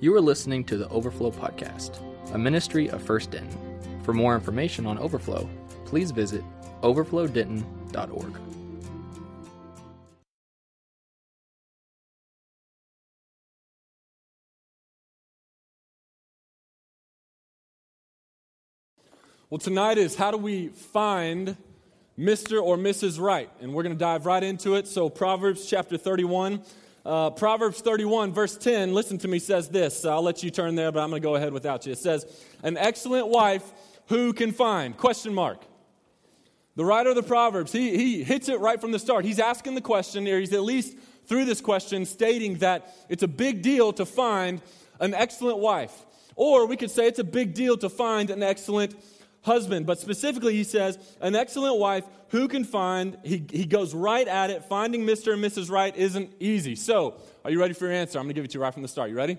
You are listening to the Overflow Podcast, a ministry of First Denton. For more information on Overflow, please visit overflowdenton.org. Well, tonight is how do we find Mr. or Mrs. Right? And we're going to dive right into it. So, Proverbs chapter 31. Uh, Proverbs 31, verse 10, listen to me, says this. I'll let you turn there, but I'm going to go ahead without you. It says, An excellent wife who can find? Question mark. The writer of the Proverbs, he, he hits it right from the start. He's asking the question, or he's at least through this question stating that it's a big deal to find an excellent wife. Or we could say it's a big deal to find an excellent husband. But specifically, he says, an excellent wife who can find, he, he goes right at it. Finding Mr. and Mrs. Right isn't easy. So, are you ready for your answer? I'm going to give it to you right from the start. You ready?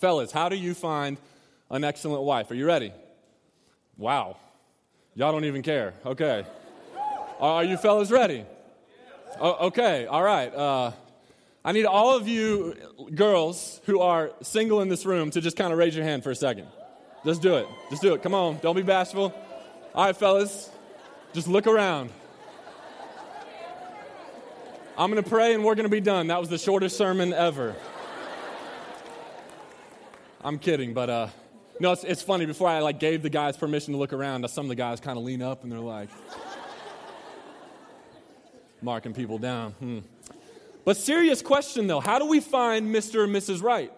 Fellas, how do you find an excellent wife? Are you ready? Wow. Y'all don't even care. Okay. Are you fellas ready? Okay, all right. Uh, I need all of you girls who are single in this room to just kind of raise your hand for a second. Just do it. Just do it. Come on. Don't be bashful. All right, fellas. Just look around. I'm going to pray and we're going to be done. That was the shortest sermon ever. I'm kidding, but uh, no, it's, it's funny. Before I like gave the guys permission to look around, some of the guys kind of lean up and they're like marking people down. Hmm. But serious question though, how do we find Mr. and Mrs. Right?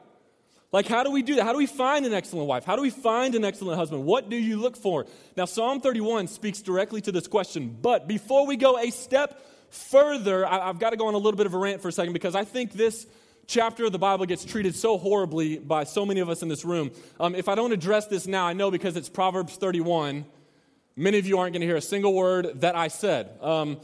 Like, how do we do that? How do we find an excellent wife? How do we find an excellent husband? What do you look for? Now, Psalm 31 speaks directly to this question. But before we go a step further, I, have got to go on a little bit of a rant for a second because I think this chapter of the Bible gets treated so horribly by so many of us in this room. Um, if I don't address this now, I know because it's Proverbs 31, many of you aren't going to hear a single word that I said. Um,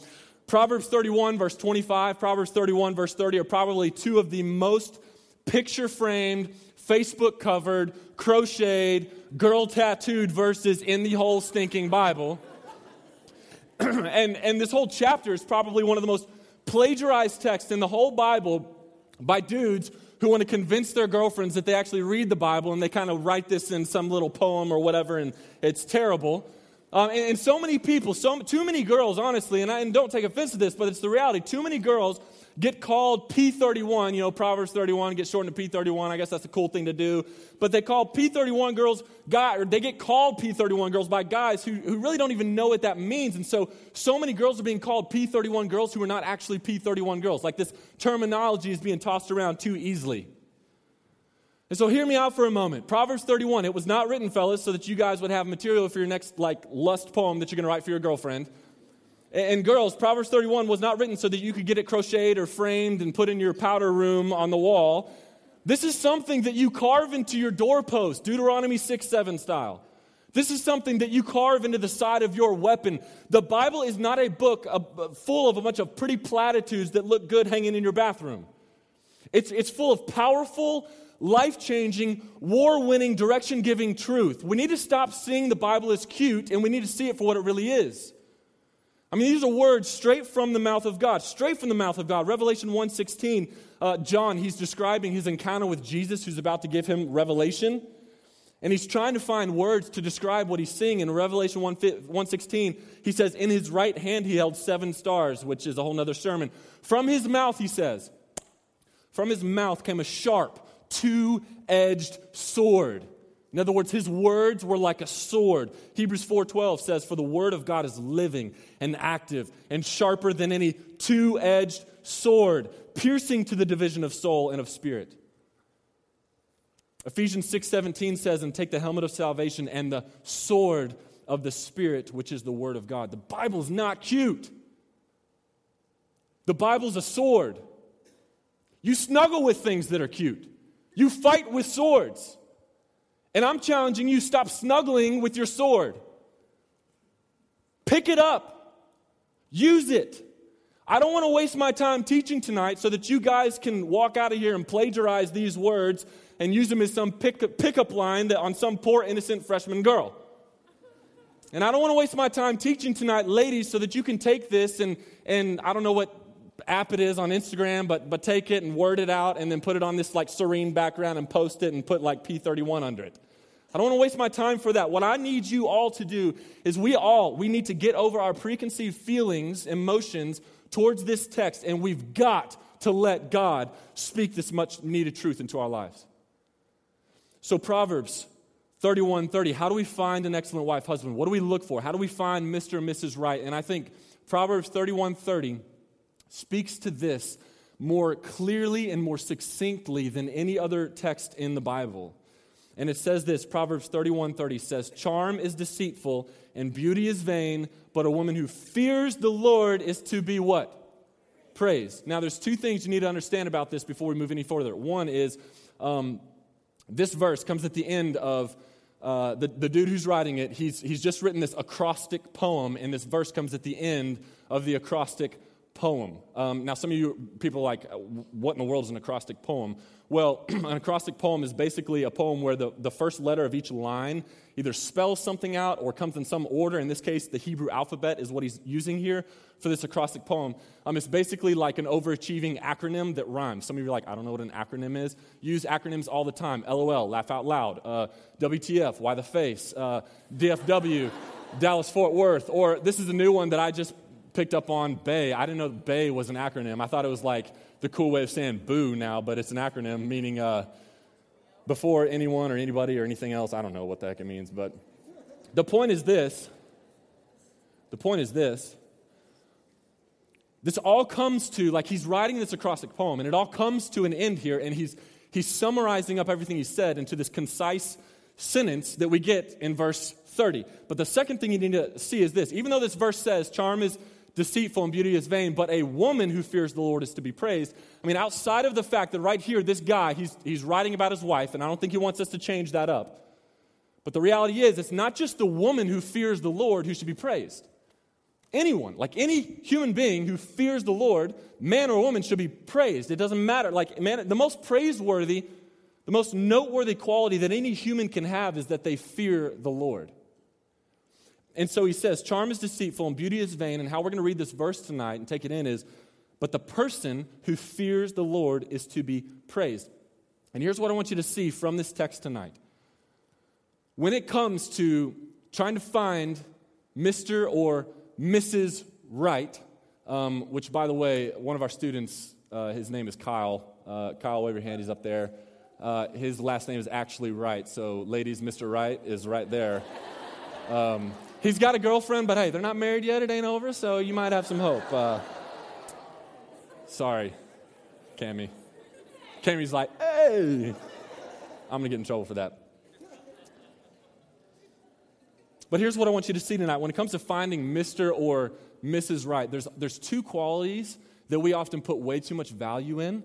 Proverbs 31, verse 25, Proverbs 31, verse 30 are probably two of the most picture framed Facebook covered, crocheted, girl tattooed verses in the whole stinking Bible. and, and this whole chapter is probably one of the most plagiarized texts in the whole Bible by dudes who want to convince their girlfriends that they actually read the Bible and they kind of write this in some little poem or whatever, and it's terrible. Um, and, and, so many people, so too many girls, honestly, and, I, and don't take offense to this, but it's the reality. Too many girls get called P31. You know, Proverbs 31 gets shortened to P31. I guess that's a cool thing to do. But they call P31 girls guy, or they get called P31 girls by guys who, who really don't even know what that means. And so, so many girls are being called P31 girls who are not actually P31 girls. Like this terminology is being tossed around too easily. And so hear me out for a moment. Proverbs 31, it was not written, fellas, so that you guys would have material for your next like lust poem that you're going to write for your girlfriend. And girls, Proverbs 31 was not written so that you could get it crocheted or framed and put in your powder room on the wall. This is something that you carve into your doorpost, Deuteronomy 6 7 style. This is something that you carve into the side of your weapon. The Bible is not a book full of a bunch of pretty platitudes that look good hanging in your bathroom. It's, it's full of powerful, life changing, war winning, direction giving truth. We need to stop seeing the Bible as cute and we need to see it for what it really is. I mean, these are words straight from the mouth of God, straight from the mouth of God. Revelation 1.16, uh, John, he's describing his encounter with Jesus who's about to give him revelation. And he's trying to find words to describe what he's seeing. In Revelation 1, 1.16, he says, in his right hand he held seven stars, which is a whole other sermon. From his mouth, he says, from his mouth came a sharp, two-edged sword in other words, his words were like a sword. Hebrews 4:12 says, "For the word of God is living and active and sharper than any two-edged sword, piercing to the division of soul and of spirit." Ephesians 6:17 says, "And take the helmet of salvation and the sword of the spirit, which is the word of God." The Bible's not cute. The Bible's a sword. You snuggle with things that are cute. You fight with swords. And I'm challenging you stop snuggling with your sword. Pick it up, use it. I don't want to waste my time teaching tonight so that you guys can walk out of here and plagiarize these words and use them as some pick, pickup line that, on some poor innocent freshman girl. And I don't want to waste my time teaching tonight, ladies, so that you can take this and, and I don't know what app it is on Instagram, but, but take it and word it out and then put it on this like serene background and post it and put like P31 under it. I don't want to waste my time for that. What I need you all to do is we all, we need to get over our preconceived feelings, emotions towards this text, and we've got to let God speak this much needed truth into our lives. So, Proverbs 31 30, how do we find an excellent wife, husband? What do we look for? How do we find Mr. and Mrs. Right? And I think Proverbs 31 30 speaks to this more clearly and more succinctly than any other text in the Bible. And it says this Proverbs 31 30 says, Charm is deceitful and beauty is vain, but a woman who fears the Lord is to be what? Praised. Now, there's two things you need to understand about this before we move any further. One is um, this verse comes at the end of uh, the, the dude who's writing it. He's, he's just written this acrostic poem, and this verse comes at the end of the acrostic poem. Um, now, some of you people are like, what in the world is an acrostic poem? Well, an acrostic poem is basically a poem where the, the first letter of each line either spells something out or comes in some order. In this case, the Hebrew alphabet is what he's using here for this acrostic poem. Um, it's basically like an overachieving acronym that rhymes. Some of you are like, I don't know what an acronym is. Use acronyms all the time. LOL, laugh out loud. Uh, WTF, why the face? Uh, DFW, Dallas Fort Worth. Or this is a new one that I just picked up on BAE. I didn't know BAE was an acronym. I thought it was like the cool way of saying boo now, but it's an acronym meaning uh, before anyone or anybody or anything else. I don't know what the heck it means, but the point is this. The point is this. This all comes to, like, he's writing this acrostic poem, and it all comes to an end here, and he's, he's summarizing up everything he said into this concise sentence that we get in verse 30. But the second thing you need to see is this even though this verse says, charm is deceitful and beauty is vain, but a woman who fears the Lord is to be praised. I mean, outside of the fact that right here, this guy, he's, he's writing about his wife, and I don't think he wants us to change that up. But the reality is, it's not just the woman who fears the Lord who should be praised. Anyone, like any human being who fears the Lord, man or woman, should be praised. It doesn't matter. Like, man, the most praiseworthy, the most noteworthy quality that any human can have is that they fear the Lord. And so he says, Charm is deceitful and beauty is vain. And how we're going to read this verse tonight and take it in is, But the person who fears the Lord is to be praised. And here's what I want you to see from this text tonight. When it comes to trying to find Mr. or Mrs. Wright, um, which, by the way, one of our students, uh, his name is Kyle. Uh, Kyle, wave your hand, he's up there. Uh, his last name is actually Wright. So, ladies, Mr. Wright is right there. Um, He's got a girlfriend, but hey, they're not married yet. It ain't over, so you might have some hope. Uh, sorry, Cammy. Cammy's like, hey. I'm going to get in trouble for that. But here's what I want you to see tonight. When it comes to finding Mr. or Mrs. Right, there's, there's two qualities that we often put way too much value in.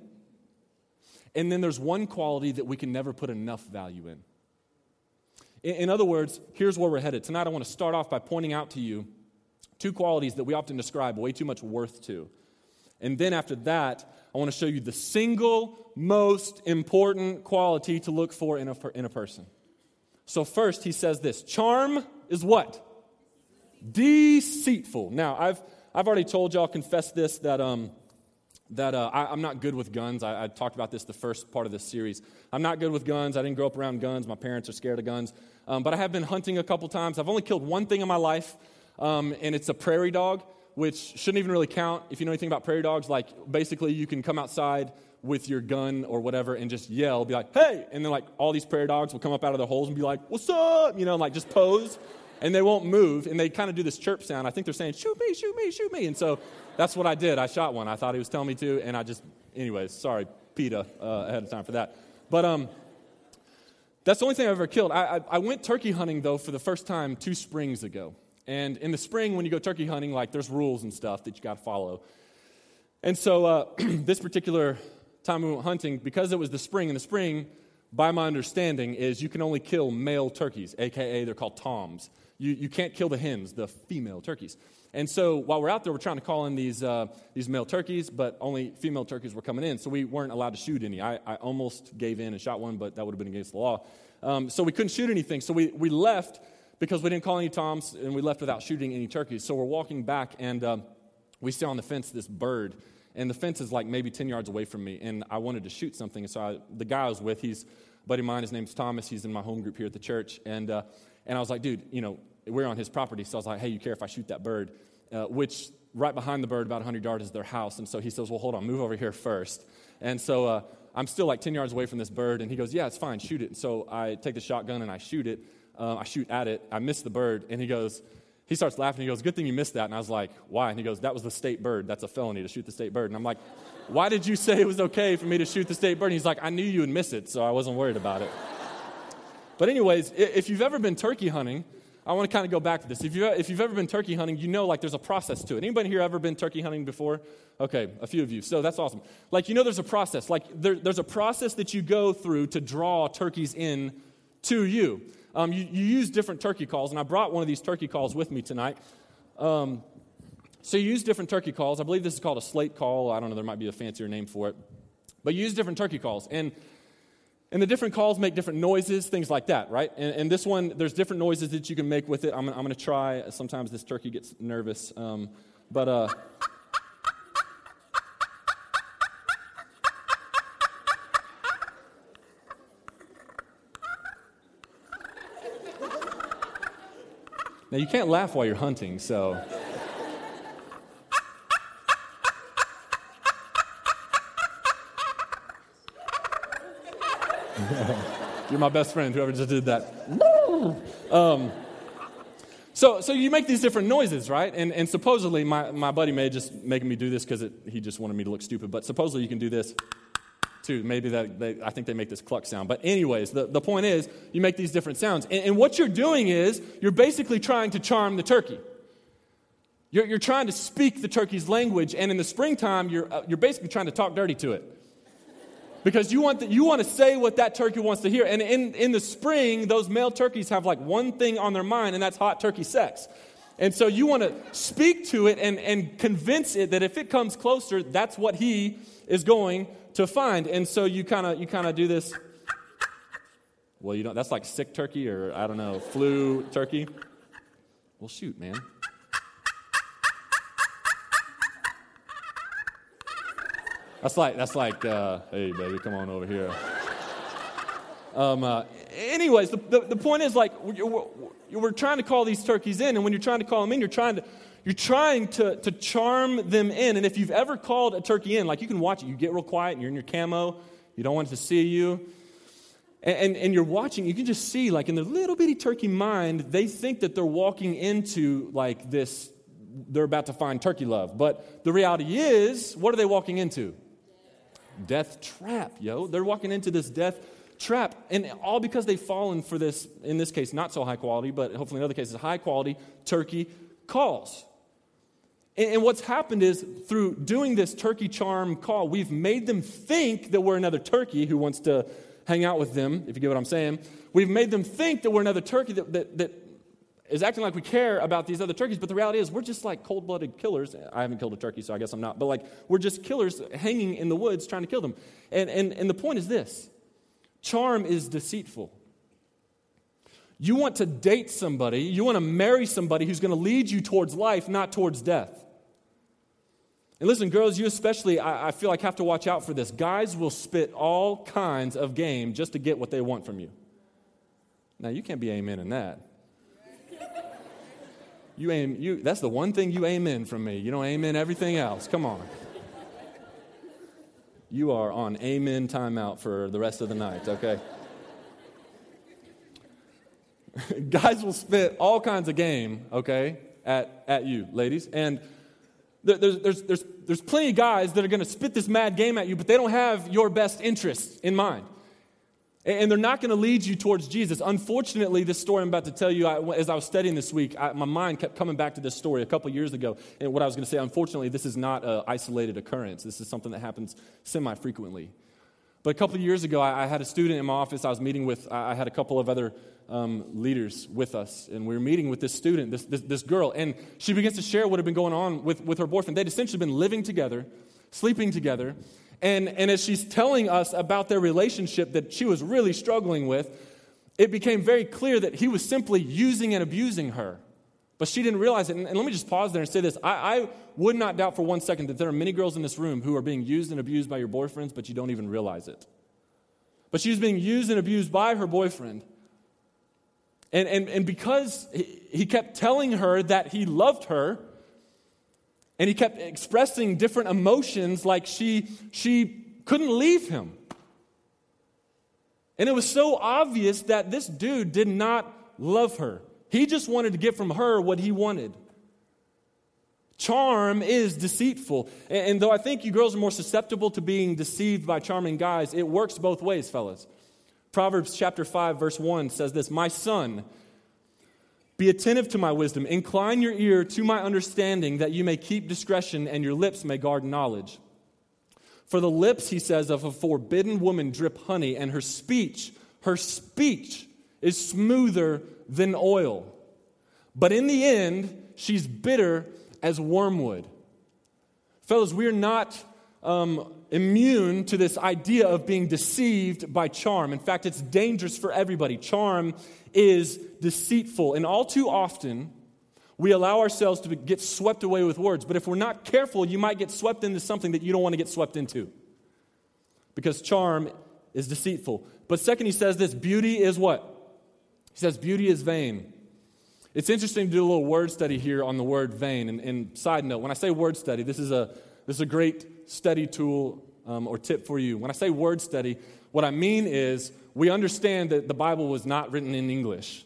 And then there's one quality that we can never put enough value in. In other words, here's where we're headed. Tonight, I want to start off by pointing out to you two qualities that we often describe way too much worth to. And then after that, I want to show you the single most important quality to look for in a, in a person. So, first, he says this charm is what? Deceitful. Now, I've, I've already told y'all, confessed this, that um, that uh, I, am not good with guns. I, I, talked about this the first part of this series. I'm not good with guns. I didn't grow up around guns. My parents are scared of guns. Um, but I have been hunting a couple times. I've only killed one thing in my life, um, and it's a prairie dog, which shouldn't even really count. If you know anything about prairie dogs, like basically you can come outside with your gun or whatever and just yell, be like, hey, and then like all these prairie dogs will come up out of their holes and be like, what's up? You know, like just pose, and they won't move, and they kind of do this chirp sound. I think they're saying, shoot me, shoot me, shoot me. And so that's what I did. I shot one. I thought he was telling me to, and I just, anyways, sorry, PETA, uh, ahead of time for that. But um, that's the only thing I've ever killed. I, I, I went turkey hunting, though, for the first time two springs ago. And in the spring, when you go turkey hunting, like there's rules and stuff that you got to follow. And so uh, this particular time we went hunting, because it was the spring, in the spring, by my understanding, is you can only kill male turkeys, aka they're called toms. You, you can't kill the hens, the female turkeys. And so while we're out there, we're trying to call in these, uh, these male turkeys, but only female turkeys were coming in. So we weren't allowed to shoot any. I, I almost gave in and shot one, but that would have been against the law. Um, so we couldn't shoot anything. So we, we left because we didn't call any toms, and we left without shooting any turkeys. So we're walking back, and um, we see on the fence this bird. and the fence is like maybe 10 yards away from me, and I wanted to shoot something. And so I, the guy I was with, he's buddy of mine, his name's Thomas. He's in my home group here at the church. And, uh, and I was like, dude, you know, we're on his property. So I was like, hey, you care if I shoot that bird? Uh, which right behind the bird, about 100 yards, is their house. And so he says, well, hold on, move over here first. And so uh, I'm still like 10 yards away from this bird, and he goes, yeah, it's fine, shoot it. And so I take the shotgun and I shoot it. Uh, I shoot at it. I miss the bird, and he goes, he starts laughing. He goes, Good thing you missed that. And I was like, Why? And he goes, That was the state bird. That's a felony to shoot the state bird. And I'm like, Why did you say it was okay for me to shoot the state bird? And he's like, I knew you would miss it, so I wasn't worried about it. But, anyways, if you've ever been turkey hunting, I want to kind of go back to this. If, you, if you've ever been turkey hunting, you know like there's a process to it. Anybody here ever been turkey hunting before? Okay, a few of you. So that's awesome. Like, you know there's a process. Like, there, there's a process that you go through to draw turkeys in to you. Um, you. You use different turkey calls, and I brought one of these turkey calls with me tonight. Um, so you use different turkey calls. I believe this is called a slate call. I don't know, there might be a fancier name for it. But you use different turkey calls. And, and the different calls make different noises, things like that, right? And, and this one, there's different noises that you can make with it. I'm, I'm going to try. Sometimes this turkey gets nervous. Um, but. Uh, Now, you can't laugh while you're hunting, so. you're my best friend, whoever just did that. Um, so, so you make these different noises, right? And, and supposedly, my, my buddy may just making me do this because he just wanted me to look stupid, but supposedly you can do this too. Maybe that they, I think they make this cluck sound. But, anyways, the, the point is you make these different sounds. And, and what you're doing is you're basically trying to charm the turkey. You're, you're trying to speak the turkey's language, and in the springtime, you're, uh, you're basically trying to talk dirty to it. Because you want, the, you want to say what that turkey wants to hear. And in, in the spring, those male turkeys have like one thing on their mind, and that's hot turkey sex. And so you want to speak to it and, and convince it that if it comes closer, that's what he is going to find. And so you kind of you kind of do this. Well, you know that's like sick turkey or I don't know flu turkey. Well, shoot, man. That's like that's like uh, hey baby, come on over here. Um, uh, anyways, the, the, the, point is like we're, we're trying to call these turkeys in, and when you're trying to call them in, you're trying to you're trying to, to charm them in. And if you've ever called a turkey in, like you can watch it, you get real quiet and you're in your camo, you don't want it to see you. And, and, and, you're watching, you can just see, like in their little bitty turkey mind, they think that they're walking into like this, they're about to find turkey love. But the reality is, what are they walking into? Death trap, yo. They're walking into this death trap. And all because they've fallen for this, in this case, not so high quality, but hopefully in other cases, high quality turkey calls. And, and what's happened is through doing this turkey charm call, we've made them think that we're another turkey who wants to hang out with them, if you get what I'm saying. We've made them think that we're another turkey that, that, that is acting like we care about these other turkeys, but the reality is we're just like cold blooded killers. I haven't killed a turkey, so I guess I'm not, but like we're just killers hanging in the woods trying to kill them. And, and, and the point is this charm is deceitful. You want to date somebody, you want to marry somebody who's going to lead you towards life, not towards death. And listen, girls, you especially, I, I, feel like have to watch out for this. Guys will spit all kinds of game just to get what they want from you. Now, you can't be amen in that. You aim, you, that's the one thing you amen from me. You don't amen everything else. Come on. You are on amen timeout for the rest of the night, okay? Guys will spit all kinds of game, okay, at, at you, ladies. And there's, there's, there's, there's plenty of guys that are going to spit this mad game at you, but they don't have your best interests in mind. And they're not going to lead you towards Jesus. Unfortunately, this story I'm about to tell you, I, as I was studying this week, I, my mind kept coming back to this story a couple years ago. And what I was going to say, unfortunately, this is not an isolated occurrence. This is something that happens semi frequently. But a couple years ago, I, I, had a student in my office. I was meeting with, I had a couple of other um, leaders with us, and we were meeting with this student, this, this, this girl, and she begins to share what had been going on with, with her boyfriend. They'd essentially been living together, sleeping together, and, and as she's telling us about their relationship that she was really struggling with, it became very clear that he was simply using and abusing her But she didn't realize it. And, and let me just pause there and say this. I, I would not doubt for one second that there are many girls in this room who are being used and abused by your boyfriends, but you don't even realize it. But she was being used and abused by her boyfriend. And, and, and because he, he kept telling her that he loved her, and he kept expressing different emotions like she, she couldn't leave him. And it was so obvious that this dude did not love her. He just wanted to get from her what he wanted. Charm is deceitful. And, and, though I think you girls are more susceptible to being deceived by charming guys, it works both ways, fellas. Proverbs chapter 5, verse 1 says this My son, be attentive to my wisdom, incline your ear to my understanding, that you may keep discretion and your lips may guard knowledge. For the lips, he says, of a forbidden woman drip honey, and her speech, her speech is smoother than oil. But in the end, she's bitter as wormwood. Fellas, we are not um, immune to this idea of being deceived by charm. In fact, it's dangerous for everybody. Charm is deceitful. And all too often, we allow ourselves to get swept away with words. But if we're not careful, you might get swept into something that you don't want to get swept into. Because charm is deceitful. But second, he says this beauty is what? He says, beauty is vain. It's interesting to do a little word study here on the word vain. And, and side note, when I say word study, this is a, this is a great study tool um, or tip for you. When I say word study, what I mean is we understand that the Bible was not written in English.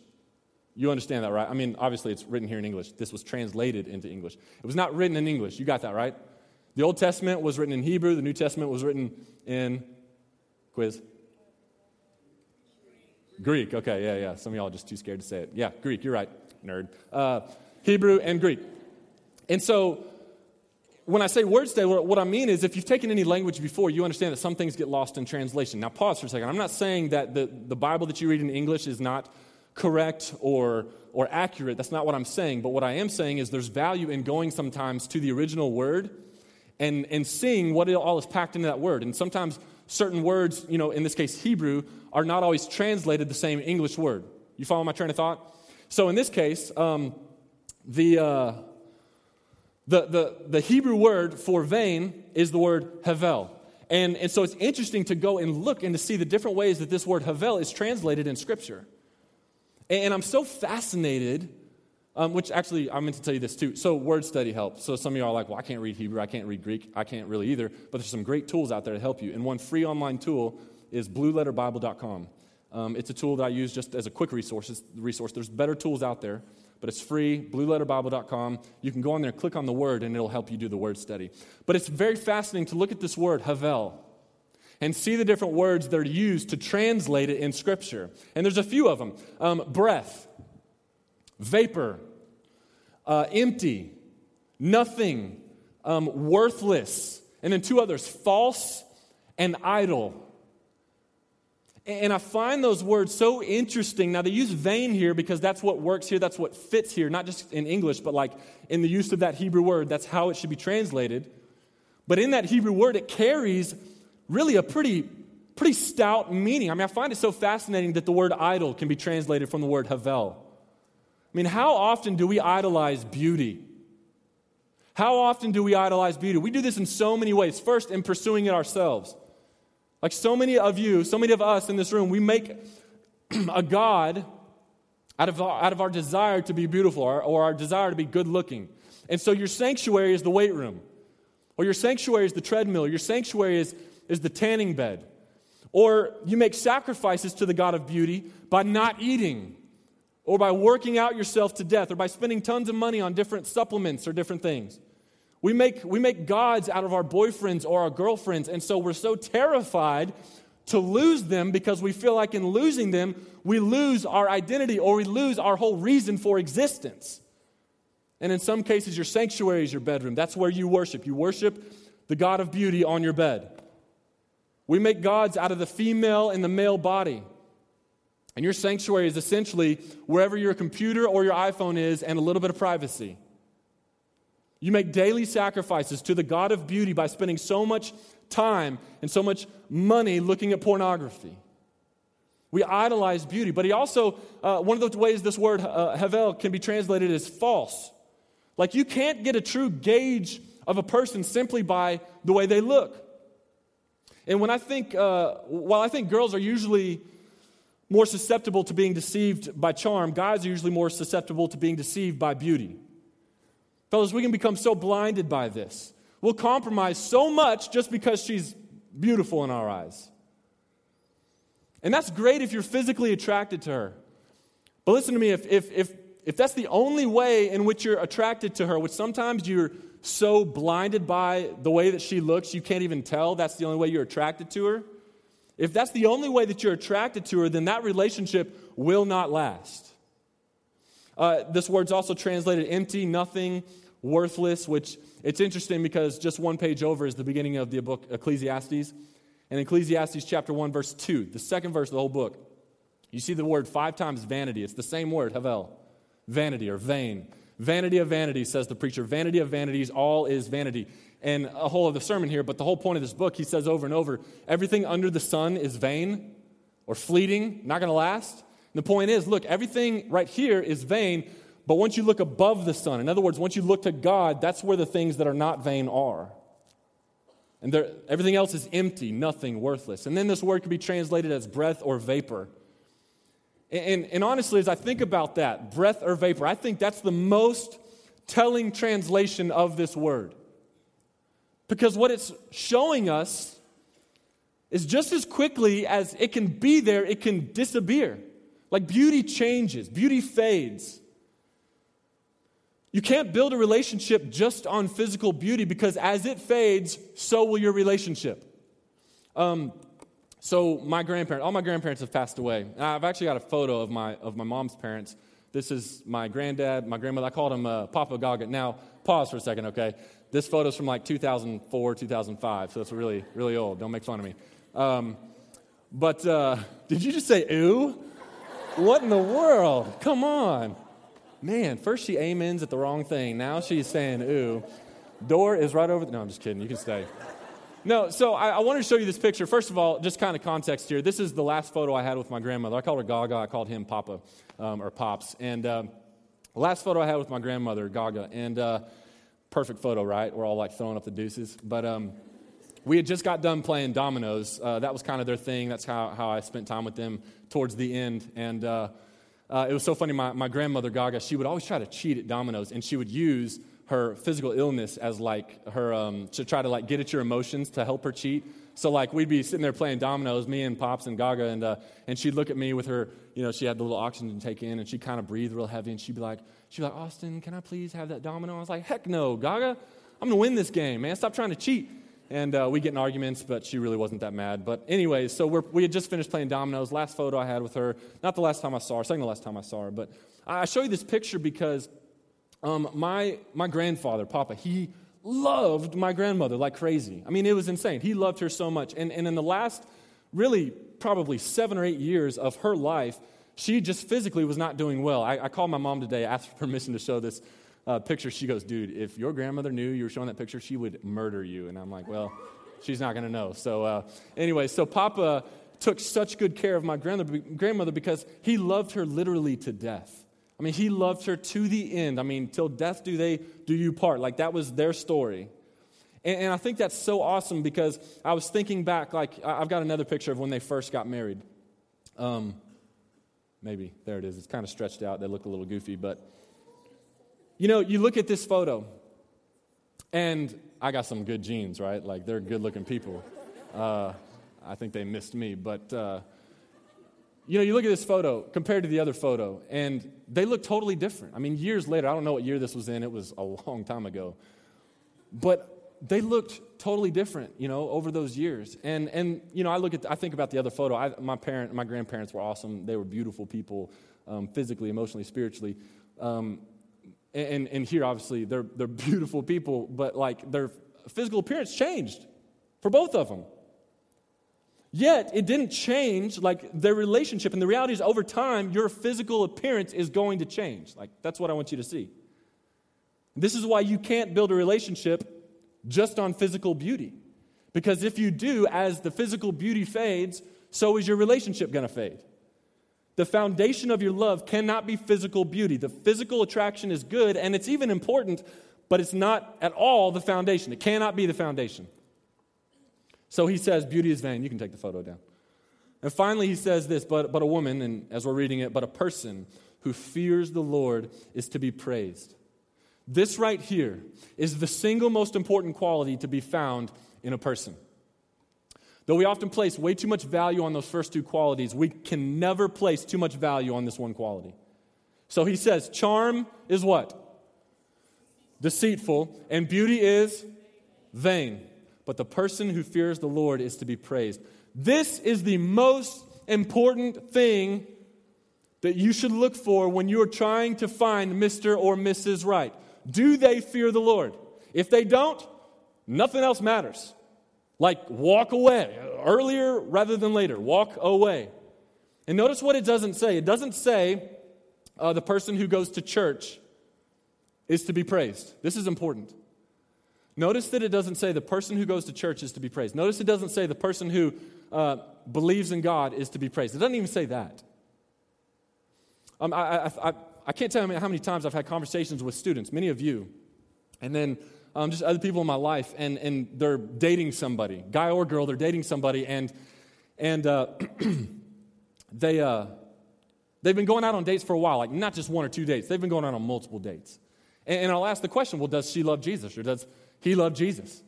You understand that, right? I mean, obviously it's written here in English. This was translated into English. It was not written in English. You got that, right? The Old Testament was written in Hebrew, the New Testament was written in quiz. Greek, okay, yeah, yeah. Some of y'all are just too scared to say it. Yeah, Greek, you're right, nerd. Uh, Hebrew and Greek. And so when I say word study, what I mean is if you've taken any language before, you understand that some things get lost in translation. Now, pause for a second. I'm not saying that the, the Bible that you read in English is not correct or, or accurate. That's not what I'm saying. But what I am saying is there's value in going sometimes to the original word and, and seeing what it all is packed into that word. And sometimes certain words, you know, in this case, Hebrew, are not always translated the same English word. You follow my train of thought? So in this case, um, the, uh, the, the, the Hebrew word for vain is the word havel. And, and so it's interesting to go and look and to see the different ways that this word havel is translated in Scripture. And, and I'm so fascinated, um, which actually I meant to tell you this too. So word study helps. So some of you are like, well, I can't read Hebrew, I can't read Greek, I can't really either. But there's some great tools out there to help you. And one free online tool is blueletterbible.com. Um, it's a tool that I use just as a quick resource. resource. There's better tools out there, but it's free, blueletterbible.com. You can go on there, click on the word, and it'll help you do the word study. But it's very fascinating to look at this word, havel, and see the different words that are used to translate it in Scripture. And there's a few of them um, breath, vapor, uh, empty, nothing, um, worthless, and then two others false and idle. And I find those words so interesting. Now, they use vain here because that's what works here, that's what fits here, not just in English, but like in the use of that Hebrew word, that's how it should be translated. But in that Hebrew word, it carries really a pretty, pretty stout meaning. I mean, I find it so fascinating that the word idol can be translated from the word havel. I mean, how often do we idolize beauty? How often do we idolize beauty? We do this in so many ways. First, in pursuing it ourselves. Like so many of you, so many of us in this room, we make a God out of, out of our desire to be beautiful or, or our desire to be good looking. And so your sanctuary is the weight room, or your sanctuary is the treadmill, your sanctuary is, is the tanning bed. Or you make sacrifices to the God of beauty by not eating, or by working out yourself to death, or by spending tons of money on different supplements or different things. We make, we make gods out of our boyfriends or our girlfriends, and so we're so terrified to lose them because we feel like in losing them, we lose our identity or we lose our whole reason for existence. And in some cases, your sanctuary is your bedroom. That's where you worship. You worship the God of beauty on your bed. We make gods out of the female and the male body. And your sanctuary is essentially wherever your computer or your iPhone is and a little bit of privacy. You make daily sacrifices to the God of beauty by spending so much time and so much money looking at pornography. We idolize beauty. But he also, uh, one of the ways this word uh, havel can be translated is false. Like you can't get a true gauge of a person simply by the way they look. And when I think, uh, while I think girls are usually more susceptible to being deceived by charm, guys are usually more susceptible to being deceived by beauty. Fellas, we can become so blinded by this. We'll compromise so much just because she's beautiful in our eyes. And that's great if you're physically attracted to her. But listen to me, if, if, if, if that's the only way in which you're attracted to her, which sometimes you're so blinded by the way that she looks, you can't even tell that's the only way you're attracted to her. If that's the only way that you're attracted to her, then that relationship will not last. Uh, this word's also translated empty, nothing, worthless, which it's interesting because just one page over is the beginning of the book Ecclesiastes. And Ecclesiastes chapter 1, verse 2, the second verse of the whole book, you see the word five times vanity. It's the same word, havel, vanity or vain. Vanity of vanity, says the preacher. Vanity of vanities, all is vanity. And a whole other sermon here, but the whole point of this book, he says over and over everything under the sun is vain or fleeting, not going to last. And the point is look, everything right here is vain, but once you look above the sun, in other words, once you look to God, that's where the things that are not vain are. And everything else is empty, nothing, worthless. And then this word could be translated as breath or vapor. And, and, and honestly, as I think about that, breath or vapor, I think that's the most telling translation of this word. Because what it's showing us is just as quickly as it can be there, it can disappear. Like beauty changes, beauty fades. You can't build a relationship just on physical beauty because as it fades, so will your relationship. Um, so my grandparents, all my grandparents have passed away. I've actually got a photo of my of my mom's parents. This is my granddad, my grandmother. I called him uh, Papa Gaga. Now pause for a second, okay? This photo's from like 2004, 2005, so it's really really old. Don't make fun of me. Um, but uh, did you just say ooh? What in the world? Come on. Man, first she amens at the wrong thing. Now she's saying, ooh. Door is right over. The, no, I'm just kidding. You can stay. No, so I, I wanted to show you this picture. First of all, just kind of context here. This is the last photo I had with my grandmother. I called her Gaga. I called him Papa um, or Pops. And uh, last photo I had with my grandmother, Gaga. And uh, perfect photo, right? We're all like throwing up the deuces. But um, we had just got done playing dominoes. Uh, that was kind of their thing. That's how, how I spent time with them towards the end. And uh, uh, it was so funny. My, my grandmother, Gaga, she would always try to cheat at dominoes, and she would use her physical illness as like her um, to try to like get at your emotions to help her cheat. So like we'd be sitting there playing dominoes, me and Pops and Gaga, and uh, and she'd look at me with her, you know, she had the little oxygen to take in, and she'd kind of breathe real heavy, and she'd be like, she'd be like, Austin, can I please have that domino? I was like, heck no, Gaga, I'm gonna win this game, man. Stop trying to cheat. And uh, we get in arguments, but she really wasn't that mad. But anyways, so we had just finished playing dominoes. Last photo I had with her, not the last time I saw her, second to last time I saw her, but I show you this picture because um, my, my grandfather, Papa, he loved my grandmother like crazy. I mean, it was insane. He loved her so much. And, and in the last, really, probably seven or eight years of her life, she just physically was not doing well. I, I called my mom today, asked for permission to show this uh, picture, she goes, Dude, if your grandmother knew you were showing that picture, she would murder you. And I'm like, Well, she's not going to know. So, uh, anyway, so Papa took such good care of my grandmother because he loved her literally to death. I mean, he loved her to the end. I mean, till death do they do you part. Like that was their story. And, and I think that's so awesome because I was thinking back, like, I've got another picture of when they first got married. Um, maybe, there it is. It's kind of stretched out. They look a little goofy, but you know, you look at this photo, and I got some good genes, right? Like, they're good looking people. Uh, I think they missed me, but. Uh, you know, you look at this photo compared to the other photo, and they look totally different. I mean, years later, I don't know what year this was in, it was a long time ago. But they looked totally different, you know, over those years. And, and you know, I look at, I think about the other photo. I, my parent, my grandparents were awesome. They were beautiful people, um, physically, emotionally, spiritually. Um, and, and here, obviously, they're, they're beautiful people, but like their physical appearance changed for both of them. Yet, it didn't change like their relationship. And the reality is, over time, your physical appearance is going to change. Like, that's what I want you to see. This is why you can't build a relationship just on physical beauty. Because if you do, as the physical beauty fades, so is your relationship going to fade. The foundation of your love cannot be physical beauty. The physical attraction is good and it's even important, but it's not at all the foundation. It cannot be the foundation. So he says, Beauty is vain. You can take the photo down. And finally, he says this, but, but a woman, and as we're reading it, but a person who fears the Lord is to be praised. This right here is the single most important quality to be found in a person. Though we often place way too much value on those first two qualities, we can never place too much value on this one quality. So he says, charm is what? Deceitful, and beauty is vain. But the person who fears the Lord is to be praised. This is the most important thing that you should look for when you are trying to find Mr. or Mrs. Right. Do they fear the Lord? If they don't, nothing else matters. Like, walk away earlier rather than later. Walk away. And notice what it doesn't say. It doesn't say uh, the person who goes to church is to be praised. This is important. Notice that it doesn't say the person who goes to church is to be praised. Notice it doesn't say the person who uh, believes in God is to be praised. It doesn't even say that. Um, I, I, I, I, can't tell you how many times I've had conversations with students, many of you, and then um, just other people in my life, and, and they're dating somebody, guy or girl, they're dating somebody, and, and uh, they, uh, they've been going out on dates for a while, like not just one or two dates, they've been going out on multiple dates. And, and I'll ask the question well, does she love Jesus, or does he love Jesus?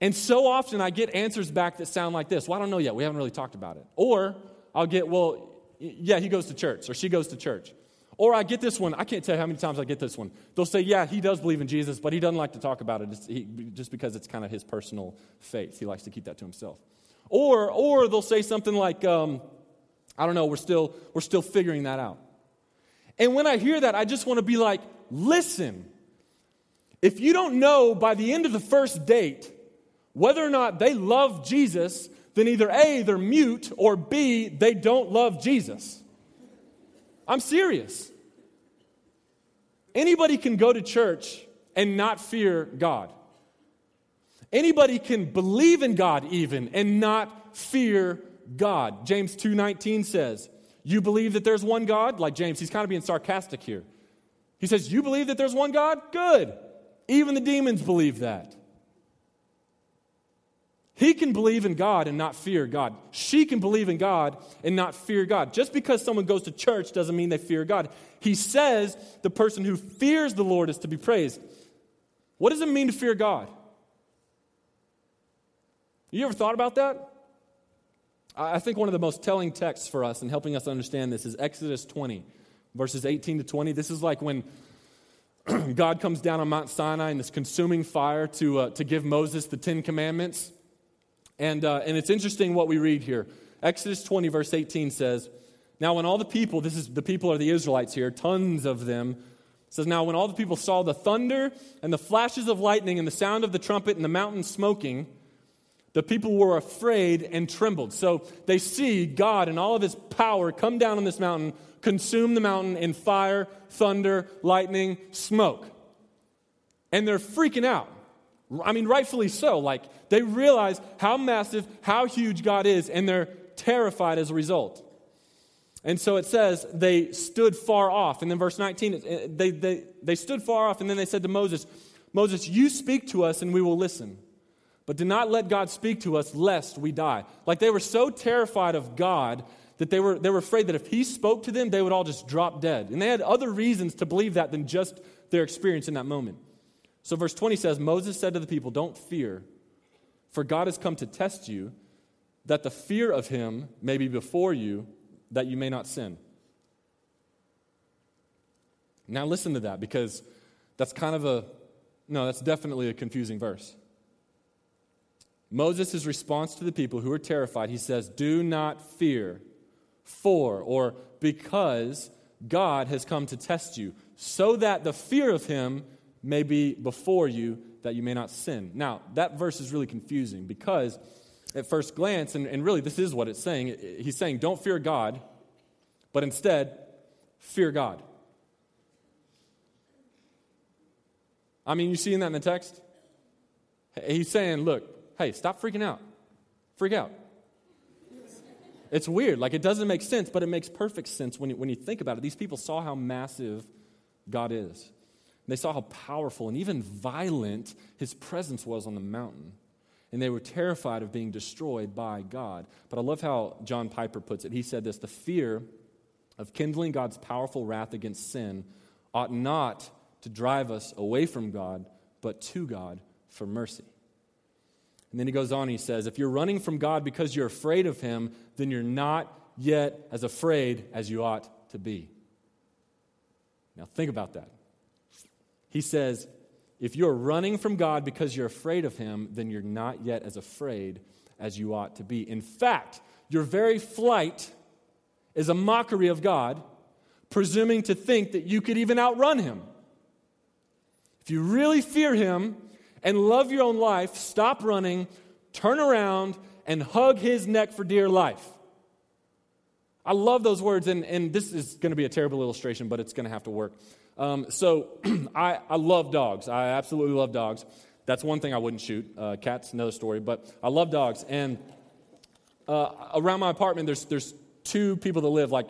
And so often I get answers back that sound like this Well, I don't know yet. We haven't really talked about it. Or I'll get, Well, yeah, he goes to church or she goes to church. Or I get this one, I can't tell you how many times I get this one. They'll say, Yeah, he does believe in Jesus, but he doesn't like to talk about it he, just because it's kind of his personal faith. He likes to keep that to himself. Or, or they'll say something like, um, I don't know, we're still, we're still figuring that out. And when I hear that, I just want to be like, Listen, if you don't know by the end of the first date whether or not they love Jesus, then either A, they're mute, or B, they don't love Jesus. I'm serious. Anybody can go to church and not fear God. Anybody can believe in God even and not fear God. James 2:19 says, "You believe that there's one God?" Like James, he's kind of being sarcastic here. He says, "You believe that there's one God? Good. Even the demons believe that." He can believe in God and not fear God. She can believe in God and not fear God. Just because someone goes to church doesn't mean they fear God. He says the person who fears the Lord is to be praised. What does it mean to fear God? You ever thought about that? I think one of the most telling texts for us in helping us understand this is Exodus 20, verses 18 to 20. This is like when God comes down on Mount Sinai in this consuming fire to, uh, to give Moses the Ten Commandments. And, uh, and it's interesting what we read here. Exodus 20, verse 18 says, Now, when all the people, this is the people are the Israelites here, tons of them, says, Now, when all the people saw the thunder and the flashes of lightning and the sound of the trumpet and the mountain smoking, the people were afraid and trembled. So they see God and all of his power come down on this mountain, consume the mountain in fire, thunder, lightning, smoke. And they're freaking out. I mean, rightfully so. Like, they realize how massive, how huge God is, and they're terrified as a result. And so it says they stood far off. And then verse 19, they, they, they stood far off, and then they said to Moses, Moses, you speak to us, and we will listen. But do not let God speak to us, lest we die. Like they were so terrified of God that they were, they were afraid that if he spoke to them, they would all just drop dead. And they had other reasons to believe that than just their experience in that moment. So, verse 20 says Moses said to the people, Don't fear, for God has come to test you, that the fear of him may be before you, that you may not sin. Now, listen to that because that's kind of a, no, that's definitely a confusing verse. Moses' response to the people who are terrified, he says, Do not fear, for or because God has come to test you, so that the fear of him may be before you that you may not sin. Now, that verse is really confusing because at first glance, and, and really this is what it's saying, he's saying, don't fear God, but instead, fear God. I mean, you seeing that in the text? He's saying, look, hey, stop freaking out. Freak out. It's weird. Like, it doesn't make sense, but it makes perfect sense when you, when you think about it. These people saw how massive God is. They saw how powerful and even violent his presence was on the mountain. And they were terrified of being destroyed by God. But I love how John Piper puts it. He said this The fear of kindling God's powerful wrath against sin ought not to drive us away from God, but to God for mercy. And then he goes on, he says, If you're running from God because you're afraid of him, then you're not yet as afraid as you ought to be. Now, think about that. He says, If you're running from God because you're afraid of him, then you're not yet as afraid as you ought to be. In fact, your very flight is a mockery of God, presuming to think that you could even outrun him. If you really fear him, and love your own life, stop running, turn around, and hug his neck for dear life. I love those words, and, and this is going to be a terrible illustration, but it's going to have to work. Um, so, I, I love dogs. I absolutely love dogs. That's one thing I wouldn't shoot. Uh, cats, another story, but I love dogs. And uh, around my apartment, there's, there's two people that live like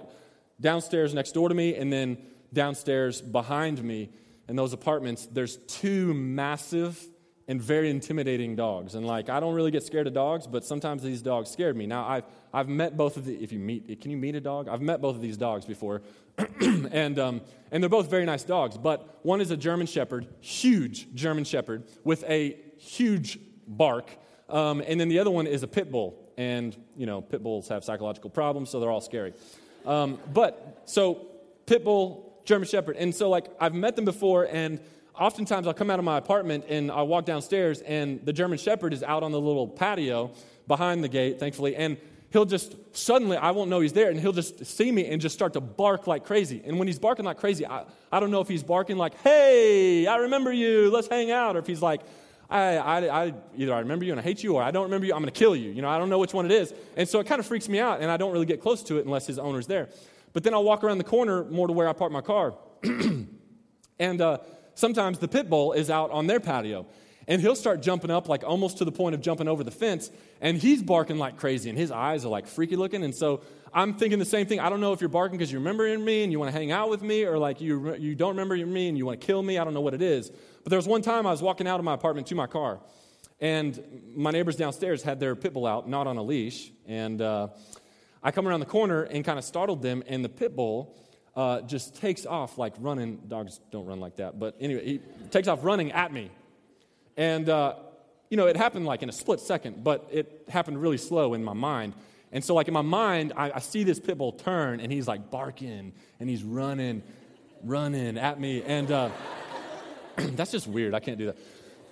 downstairs next door to me, and then downstairs behind me in those apartments, there's two massive and very intimidating dogs. And like, I don't really get scared of dogs, but sometimes these dogs scared me. Now, I've, I've met both of the, if you meet, can you meet a dog? I've met both of these dogs before. and, um, and they're both very nice dogs, but one is a German Shepherd, huge German Shepherd, with a huge bark. Um, and then the other one is a pit bull. And, you know, pit bulls have psychological problems, so they're all scary. Um, but, so, pit bull, German Shepherd. And so, like, I've met them before, and oftentimes I'll come out of my apartment and I'll walk downstairs, and the German Shepherd is out on the little patio behind the gate, thankfully, and he'll just suddenly, I won't know he's there, and he'll just see me and just start to bark like crazy. And when he's barking like crazy, I, I don't know if he's barking like, hey, I remember you, let's hang out, or if he's like, I, I, I, either I remember you and I hate you, or I don't remember you, I'm going to kill you. You know, I don't know which one it is. And so it kind of freaks me out, and I don't really get close to it unless his owner's there. But then I'll walk around the corner more to where I park my car. and uh, sometimes the pit bull is out on their patio. And he'll start jumping up, like almost to the point of jumping over the fence. And he's barking like crazy, and his eyes are like freaky looking. And so I'm thinking the same thing. I don't know if you're barking because you remember me and you want to hang out with me, or like you, you don't remember me and you want to kill me. I don't know what it is. But there was one time I was walking out of my apartment to my car, and my neighbors downstairs had their pit bull out, not on a leash. And uh, I come around the corner and kind of startled them, and the pit bull uh, just takes off like running. Dogs don't run like that, but anyway, he takes off running at me. And, uh, you know, it happened like in a split second, but it happened really slow in my mind. And so, like in my mind, I, I see this pit bull turn, and he's like barking, and he's running, running at me. And uh, that's just weird. I can't do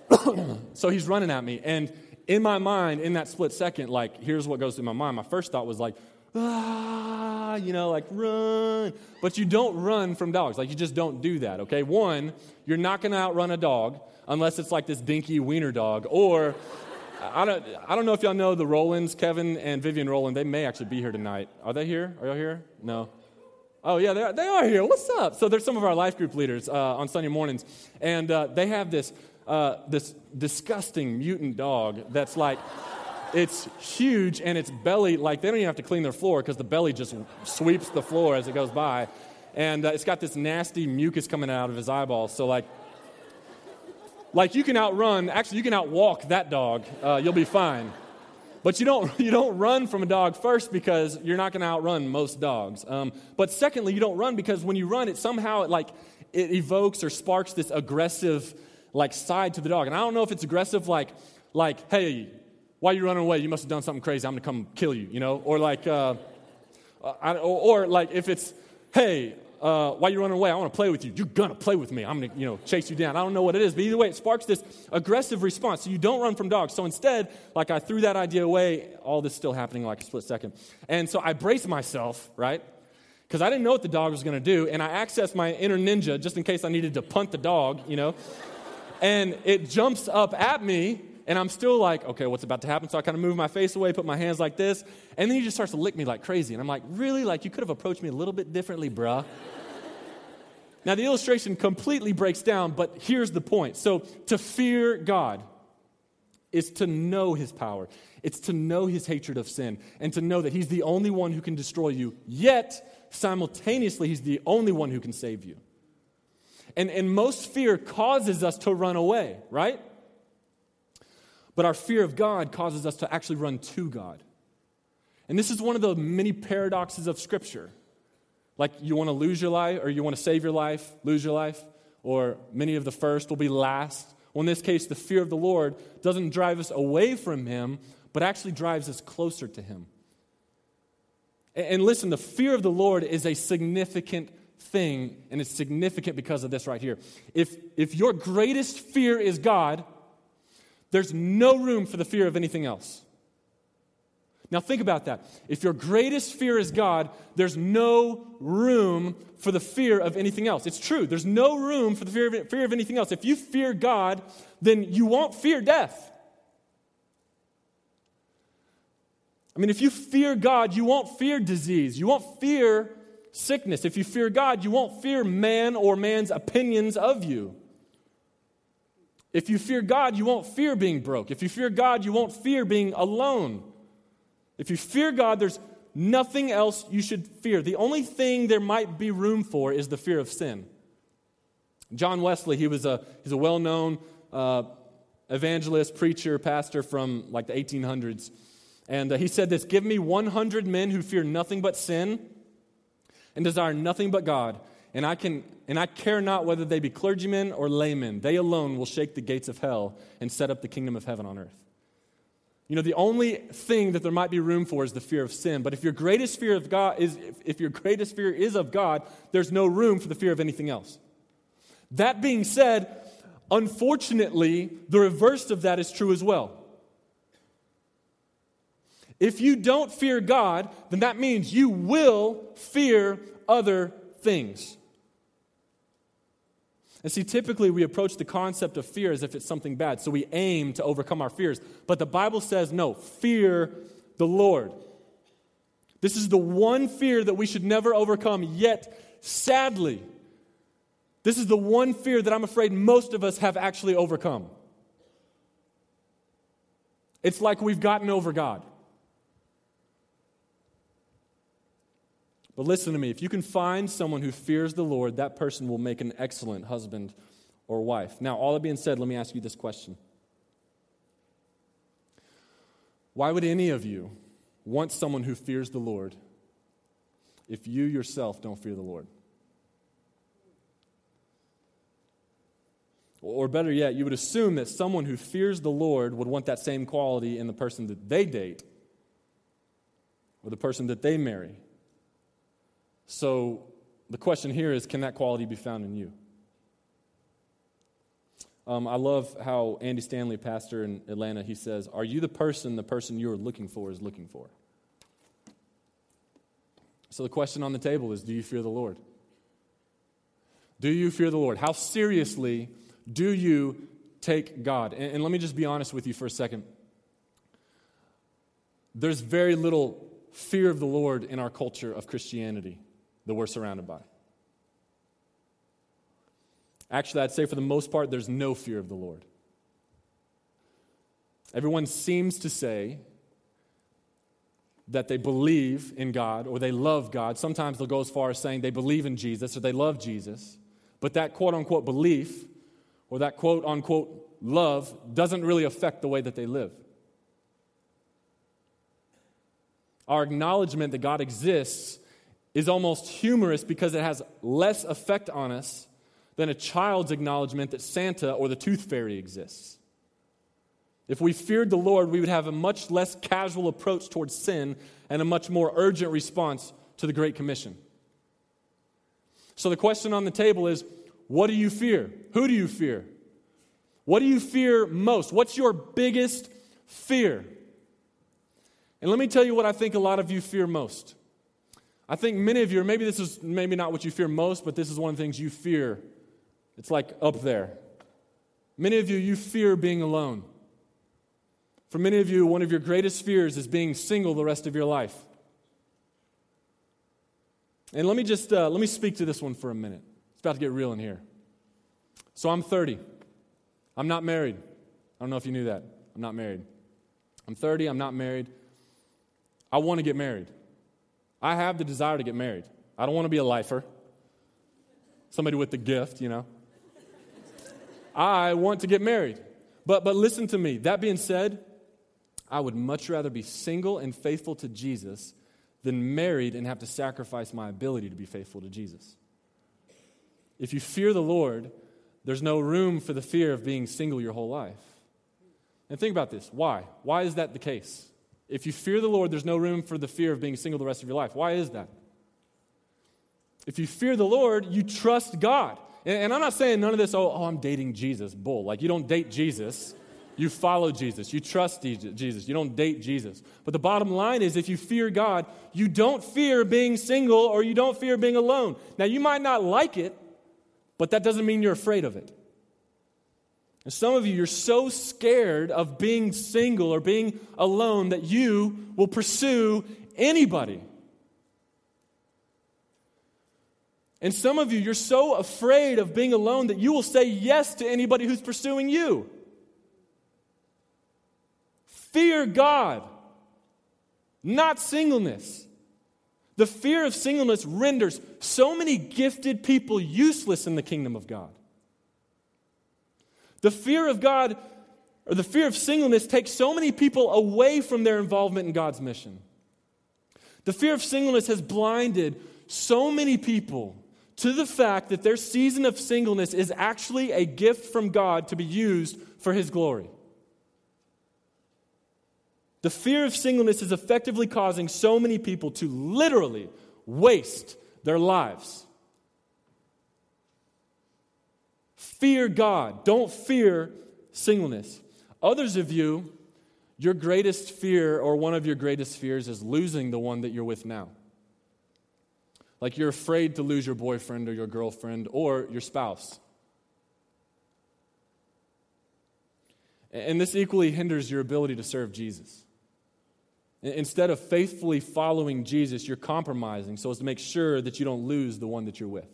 that. so he's running at me. And in my mind, in that split second, like, here's what goes through my mind. My first thought was like, ah, you know, like run. But you don't run from dogs. Like you just don't do that, okay? One, you're not going to outrun a dog unless it's like this dinky wiener dog. Or, I don't, I don't know if y'all know the Rollins, Kevin and Vivian Rowland. They may actually be here tonight. Are they here? Are y'all here? No. Oh, yeah, they are, they are here. What's up? So, they're some of our life group leaders uh, on Sunday mornings. And uh, they have this, uh, this disgusting mutant dog that's like, it's huge and its belly, like they don't even have to clean their floor because the belly just sweeps the floor as it goes by. And uh, it's got this nasty mucus coming out of his eyeballs. So, like, like you can outrun, actually, you can outwalk that dog. Uh, you'll be fine. But you don't, you don't run from a dog first because you're not going to outrun most dogs. Um, but secondly, you don't run because when you run, it somehow it like it evokes or sparks this aggressive like side to the dog. And I don't know if it's aggressive like like hey why are you running away? You must have done something crazy. I'm going to come kill you, you know? Or like, uh, I, or, or, like if it's, hey, uh, why are you running away? I want to play with you. You're going to play with me. I'm going to, you know, chase you down. I don't know what it is, but either way, it sparks this aggressive response. So you don't run from dogs. So instead, like I threw that idea away, all this still happening like a split second. And so I braced myself, right? Because I didn't know what the dog was going to do. And I accessed my inner ninja just in case I needed to punt the dog, you know? and it jumps up at me and I'm still like, okay, what's about to happen? So I kind of move my face away, put my hands like this, and then he just starts to lick me like crazy. And I'm like, really? Like, you could have approached me a little bit differently, bruh. now, the illustration completely breaks down, but here's the point. So, to fear God, is to know his power. It's to know his hatred of sin and to know that he's the only one who can destroy you, yet simultaneously, he's the only one who can save you. And, and most fear causes us to run away, right? But our fear of God causes us to actually run to God. And this is one of the many paradoxes of Scripture. Like you want to lose your life, or you want to save your life, lose your life, or many of the first will be last. Well, in this case, the fear of the Lord doesn't drive us away from Him, but actually drives us closer to Him. And listen, the fear of the Lord is a significant thing, and it's significant because of this right here. If, if your greatest fear is God, there's no room for the fear of anything else. Now, think about that. If your greatest fear is God, there's no room for the fear of anything else. It's true. There's no room for the fear of, fear of anything else. If you fear God, then you won't fear death. I mean, if you fear God, you won't fear disease. You won't fear sickness. If you fear God, you won't fear man or man's opinions of you. If you fear God, you won't fear being broke. If you fear God, you won't fear being alone. If you fear God, there's nothing else you should fear. The only thing there might be room for is the fear of sin. John Wesley, he was a, he's a well known uh, evangelist, preacher, pastor from like the 1800s. And uh, he said this Give me 100 men who fear nothing but sin and desire nothing but God, and I, can, and I care not whether they be clergymen or laymen. They alone will shake the gates of hell and set up the kingdom of heaven on earth. You know, the only thing that there might be room for is the fear of sin. But if your greatest fear of God is if your greatest fear is of God, there's no room for the fear of anything else. That being said, unfortunately, the reverse of that is true as well. If you don't fear God, then that means you will fear other things. And see, typically we approach the concept of fear as if it's something bad. So we aim to overcome our fears. But the Bible says, no, fear the Lord. This is the one fear that we should never overcome. Yet, sadly, this is the one fear that I'm afraid most of us have actually overcome. It's like we've gotten over God. But listen to me if you can find someone who fears the Lord, that person will make an excellent husband or wife. Now, all that being said, let me ask you this question Why would any of you want someone who fears the Lord if you yourself don't fear the Lord? Or better yet, you would assume that someone who fears the Lord would want that same quality in the person that they date or the person that they marry. So the question here is can that quality be found in you? Um, I love how Andy Stanley, pastor in Atlanta, he says, Are you the person the person you're looking for is looking for? So the question on the table is Do you fear the Lord? Do you fear the Lord? How seriously do you take God? And, and let me just be honest with you for a second. There's very little fear of the Lord in our culture of Christianity that we're surrounded by. Actually, I'd say for the most part, there's no fear of the Lord. Everyone seems to say that they believe in God or they love God. Sometimes they'll go as far as saying they believe in Jesus or they love Jesus. But that quote unquote belief or that quote unquote love doesn't really affect the way that they live. Our acknowledgement that God exists is almost humorous because it has less effect on us than a child's acknowledgement that Santa or the tooth fairy exists. If we feared the Lord, we would have a much less casual approach towards sin and a much more urgent response to the Great Commission. So the question on the table is what do you fear? Who do you fear? What do you fear most? What's your biggest fear? And let me tell you what I think a lot of you fear most. I think many of you, or maybe this is maybe not what you fear most, but this is one of the things you fear. It's like up there. Many of you, you fear being alone. For many of you, one of your greatest fears is being single the rest of your life. And let me just uh, let me speak to this one for a minute. It's about to get real in here. So I'm 30. I'm not married. I don't know if you knew that. I'm not married. I'm 30, I'm not married. I want to get married. I have the desire to get married. I don't want to be a lifer, somebody with the gift, you know. I want to get married. But, but listen to me. That being said, I would much rather be single and faithful to Jesus than married and have to sacrifice my ability to be faithful to Jesus. If you fear the Lord, there's no room for the fear of being single your whole life. And think about this. Why? Why is that the case? If you fear the Lord, there's no room for the fear of being single the rest of your life. Why is that? If you fear the Lord, you trust God. And, I'm not saying none of this, oh, oh, I'm dating Jesus, bull. Like, you don't date Jesus. You follow Jesus. You trust Jesus. You don't date Jesus. But the bottom line is if you fear God, you don't fear being single or you don't fear being alone. Now, you might not like it, but that doesn't mean you're afraid of it. And some of you, you're so scared of being single or being alone that you will pursue anybody. And some of you, you're so afraid of being alone that you will say yes to anybody who's pursuing you. Fear God, not singleness. The fear of singleness renders so many gifted people useless in the kingdom of God. The fear of God, or the fear of singleness, takes so many people away from their involvement in God's mission. The fear of singleness has blinded so many people to the fact that their season of singleness is actually a gift from God to be used for His glory. The fear of singleness is effectively causing so many people to literally waste their lives. Fear God. Don't fear singleness. Others of you, your greatest fear or one of your greatest fears is losing the one that you're with now. Like you're afraid to lose your boyfriend or your girlfriend or your spouse. And this equally hinders your ability to serve Jesus. Instead of faithfully following Jesus, you're compromising so as to make sure that you don't lose the one that you're with.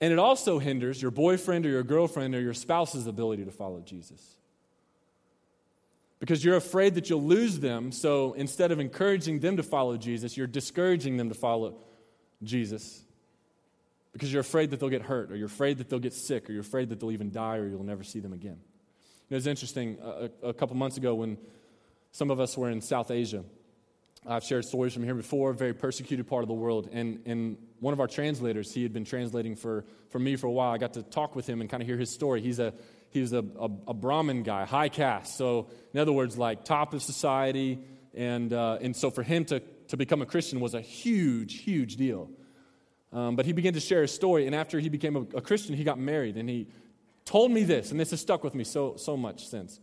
And it also hinders your boyfriend or your girlfriend or your spouse's ability to follow Jesus. Because you're afraid that you'll lose them, so instead of encouraging them to follow Jesus, you're discouraging them to follow Jesus. Because you're afraid that they'll get hurt, or you're afraid that they'll get sick, or you're afraid that they'll even die, or you'll never see them again. It was interesting, a, a couple months ago when some of us were in South Asia, I've shared stories from here before, very persecuted part of the world. And, and one of our translators, he had been translating for, for me for a while. I got to talk with him and kind of hear his story. He's a, he was a, a, a Brahmin guy, high caste. So, in other words, like top of society. And, uh, and so for him to, to become a Christian was a huge, huge deal. Um, but he began to share his story. And after he became a, a Christian, he got married. And he told me this, and this has stuck with me so, so much since.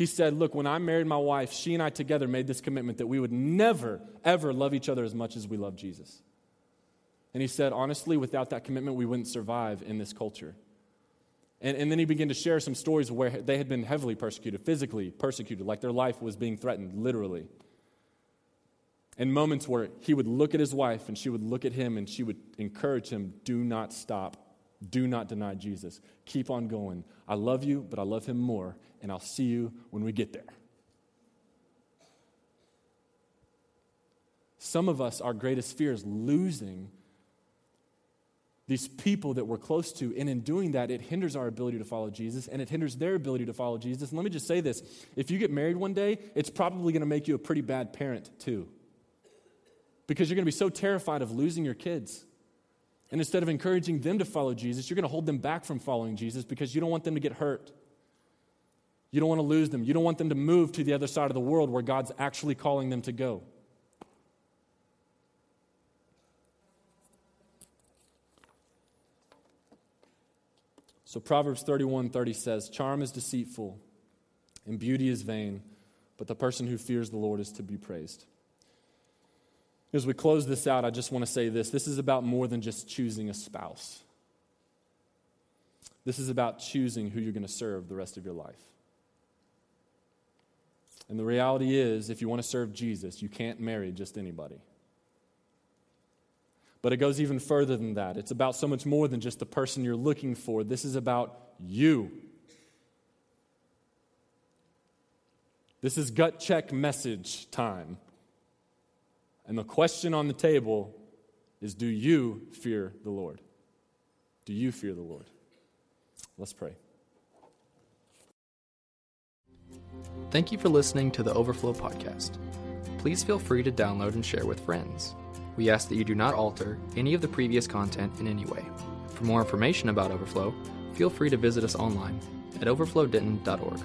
He said, Look, when I married my wife, she and I together made this commitment that we would never, ever love each other as much as we love Jesus. And he said, honestly, without that commitment, we wouldn't survive in this culture. And, and then he began to share some stories where they had been heavily persecuted, physically persecuted, like their life was being threatened, literally. And moments where he would look at his wife and she would look at him and she would encourage him do not stop do not deny Jesus. Keep on going. I love you, but I love him more, and I'll see you when we get there. Some of us, our greatest fear is losing these people that we're close to. And in doing that, it hinders our ability to follow Jesus and it hinders their ability to follow Jesus. And let me just say this if you get married one day, it's probably going to make you a pretty bad parent, too. Because you're going to be so terrified of losing your kids. And instead of encouraging them to follow Jesus, you're going to hold them back from following Jesus because you don't want them to get hurt. You don't want to lose them. You don't want them to move to the other side of the world where God's actually calling them to go. So Proverbs 31:30 says, Charm is deceitful and beauty is vain, but the person who fears the Lord is to be praised. As we close this out, I just want to say this this is about more than just choosing a spouse. This is about choosing who you're going to serve the rest of your life. And the reality is, if you want to serve Jesus, you can't marry just anybody. But it goes even further than that. It's about so much more than just the person you're looking for. This is about you. This is gut check message time. And the question on the table is Do you fear the Lord? Do you fear the Lord? Let's pray. Thank you for listening to the Overflow Podcast. Please feel free to download and share with friends. We ask that you do not alter any of the previous content in any way. For more information about Overflow, feel free to visit us online at overflowdenton.org.